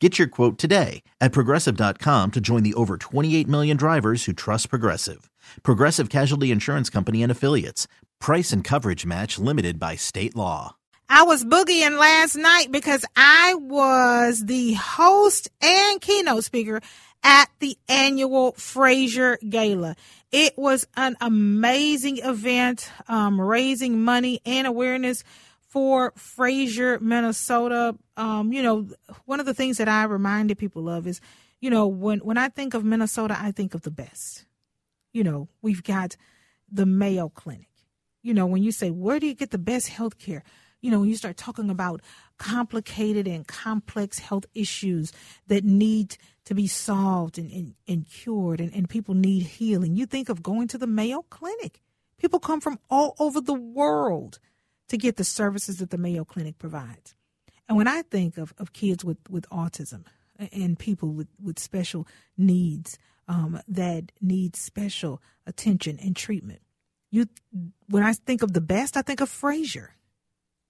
Get your quote today at progressive.com to join the over 28 million drivers who trust Progressive. Progressive Casualty Insurance Company and Affiliates. Price and coverage match limited by state law. I was boogieing last night because I was the host and keynote speaker at the annual Fraser Gala. It was an amazing event, um, raising money and awareness for Fraser, Minnesota. Um, you know, one of the things that I reminded people of is, you know, when, when I think of Minnesota, I think of the best. You know, we've got the Mayo Clinic. You know, when you say, where do you get the best health care? You know, when you start talking about complicated and complex health issues that need to be solved and, and, and cured and, and people need healing, you think of going to the Mayo Clinic. People come from all over the world to get the services that the Mayo Clinic provides. And when I think of, of kids with, with autism and people with, with special needs um, that need special attention and treatment, you when I think of the best, I think of Fraser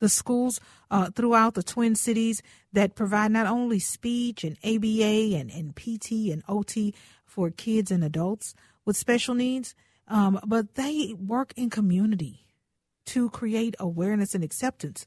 the schools uh, throughout the Twin Cities that provide not only speech and ABA and, and PT and OT for kids and adults with special needs, um, but they work in community to create awareness and acceptance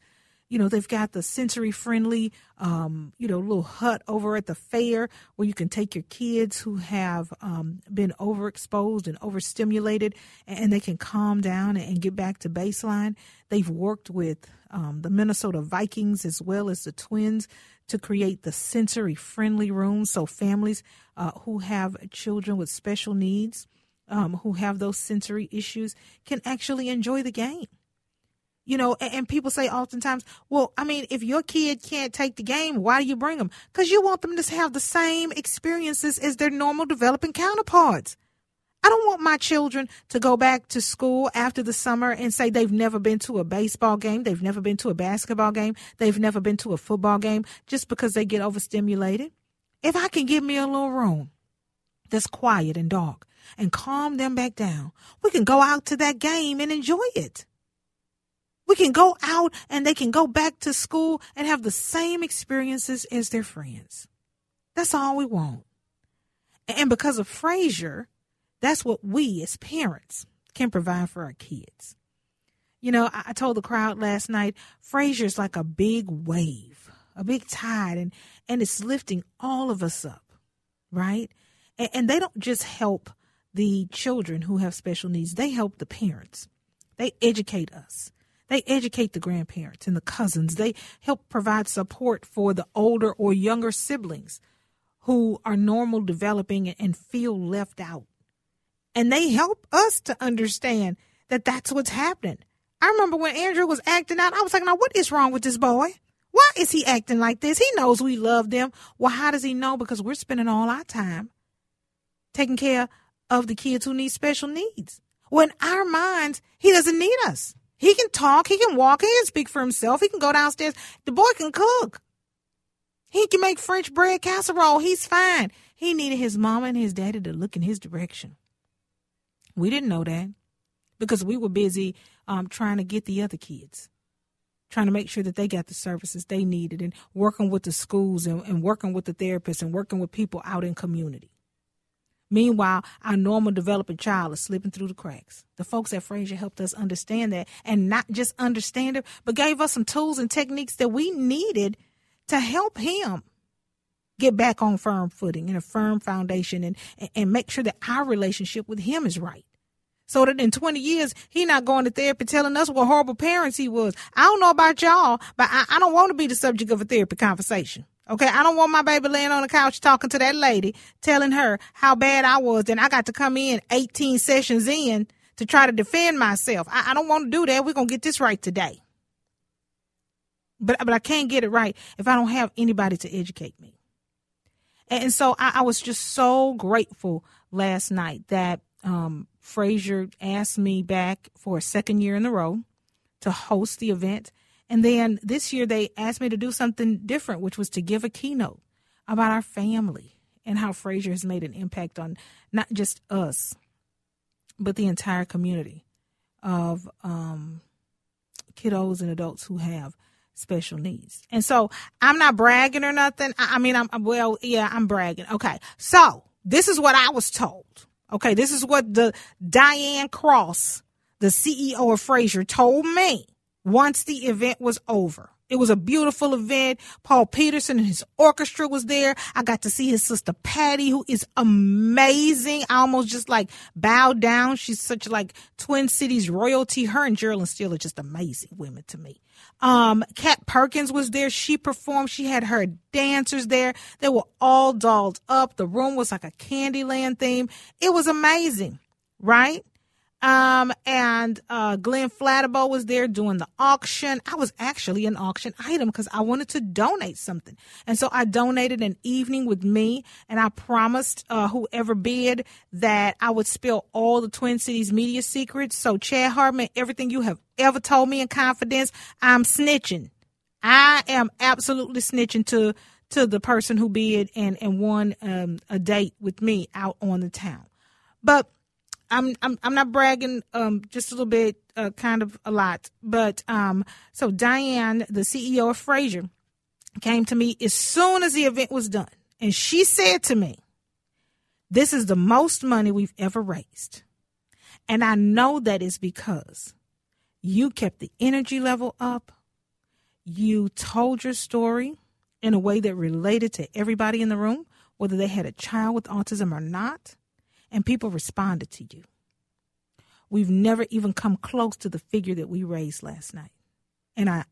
you know, they've got the sensory friendly, um, you know, little hut over at the fair where you can take your kids who have um, been overexposed and overstimulated and they can calm down and get back to baseline. They've worked with um, the Minnesota Vikings as well as the Twins to create the sensory friendly rooms so families uh, who have children with special needs, um, who have those sensory issues, can actually enjoy the game you know, and, and, people say oftentimes, well, I mean, if your kid can't take the game, why do you bring them? Because you want them to have the same experiences as their normal developing counterparts. I don't want my children to go back to school after the summer and say they've never been to a baseball game, they've never been to a basketball game, they've never been to a football game just because they get overstimulated. If I can give me a little room that's quiet and dark and calm them back down, we can go out to that game and enjoy it. We can go out and they can go back to school and have the same experiences as their friends. That's all we want. And because of Fraser, that's what we as parents can provide for our kids. You know, I told the crowd last night, Fraser's like a big wave, a big tide, and, and it's lifting all of us up, right? And, and they don't just help the children who have special needs, they help the parents. They educate us. They educate the grandparents and the cousins. They help provide support for the older or younger siblings who are normal developing and feel left out. And they help us to understand that that's what's happening. I remember when Andrew was acting out, I was like, now what is wrong with this boy? Why is he acting like this? He knows we love them. Well, how does he know? Because we're spending all our time taking care of the kids who need special needs. When our minds, he doesn't need us. He can talk, he can walk, he can speak for himself, he can go downstairs. The boy can cook. He can make French bread casserole. He's fine. He needed his mama and his daddy to look in his direction. We didn't know that because we were busy um, trying to get the other kids, trying to make sure that they got the services they needed and working with the schools and, and working with the therapists and working with people out in community. Meanwhile, our normal developing child is slipping through the cracks. The folks at Fraser helped us understand that and not just understand it, but gave us some tools and techniques that we needed to help him get back on firm footing and a firm foundation and, and make sure that our relationship with him is right. So that in 20 years he not going to therapy telling us what horrible parents he was. I don't know about y'all, but I, I don't want to be the subject of a therapy conversation. Okay, I don't want my baby laying on the couch talking to that lady, telling her how bad I was. Then I got to come in 18 sessions in to try to defend myself. I, I don't want to do that. We're gonna get this right today. But but I can't get it right if I don't have anybody to educate me. And, so I, I was just so grateful last night that um, Fraser asked me back for a second year in a row to host the event. And then this year they asked me to do something different, which was to give a keynote about our family and how Fraser has made an impact on not just us, but the entire community of um, kiddos and adults who have special needs. And so I'm not bragging or nothing. I, I mean, I'm, well, yeah, I'm bragging. Okay. So this is what I was told. Okay, this is what the Diane Cross, the CEO of Fraser, told me once the event was over. It was a beautiful event. Paul Peterson and his orchestra was there. I got to see his sister Patty, who is amazing. I almost just like bowed down. She's such like Twin Cities royalty. Her and Geraldine Steele are just amazing women to me. Um, Kat Perkins was there. She performed. She had her dancers there. They were all dolled up. The room was like a Candyland theme. It was amazing, right? Um, and uh, Glenn Flatterbow was there doing the auction. I was actually an auction item because I wanted to donate something. And so I donated an evening with me, and I promised uh, whoever bid that I would spill all the Twin Cities media secrets. So, Chad Hartman, everything you have ever told me in confidence, I'm snitching. I am absolutely snitching to to the person who bid and and won um, a date with me out on the town. But I'm I'm I'm not bragging um just a little bit uh, kind of a lot but um so Diane the CEO of Fraser came to me as soon as the event was done and she said to me this is the most money we've ever raised. And I know that is because you kept the energy level up. You told your story in a way that related to everybody in the room whether they had a child with autism or not and people responded to you. We've never even come close to the figure that we raised last night. And I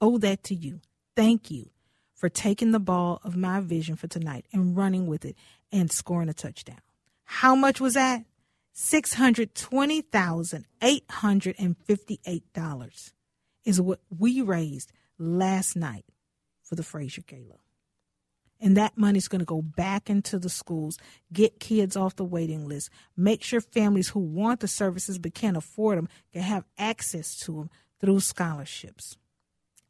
owe that to you. Thank you for taking the ball of my vision for tonight and running with it and scoring a touchdown. How much was that? $620,858 is what we raised last night for the Fraser Gala. And that money is going to go back into the schools, get kids off the waiting list, make sure families who want the services but can't afford them can have access to them through scholarships.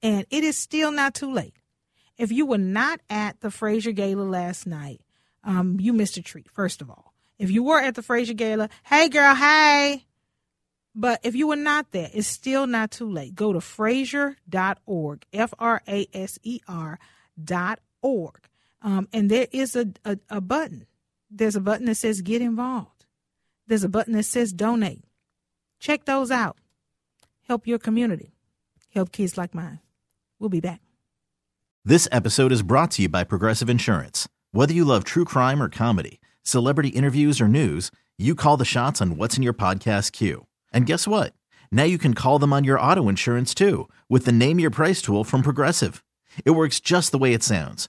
And it is still not too late. If you were not at the Fraser Gala last night, um, you missed a treat, first of all. If you were at the Fraser Gala, hey girl, hey. But if you were not there, it's still not too late. Go to fraser.org, F R A S E R dot org um, and there is a, a, a button. There's a button that says get involved. There's a button that says donate. Check those out. Help your community. Help kids like mine. We'll be back. This episode is brought to you by Progressive Insurance. Whether you love true crime or comedy, celebrity interviews or news, you call the shots on what's in your podcast queue. And guess what? Now you can call them on your auto insurance too with the Name Your Price tool from Progressive. It works just the way it sounds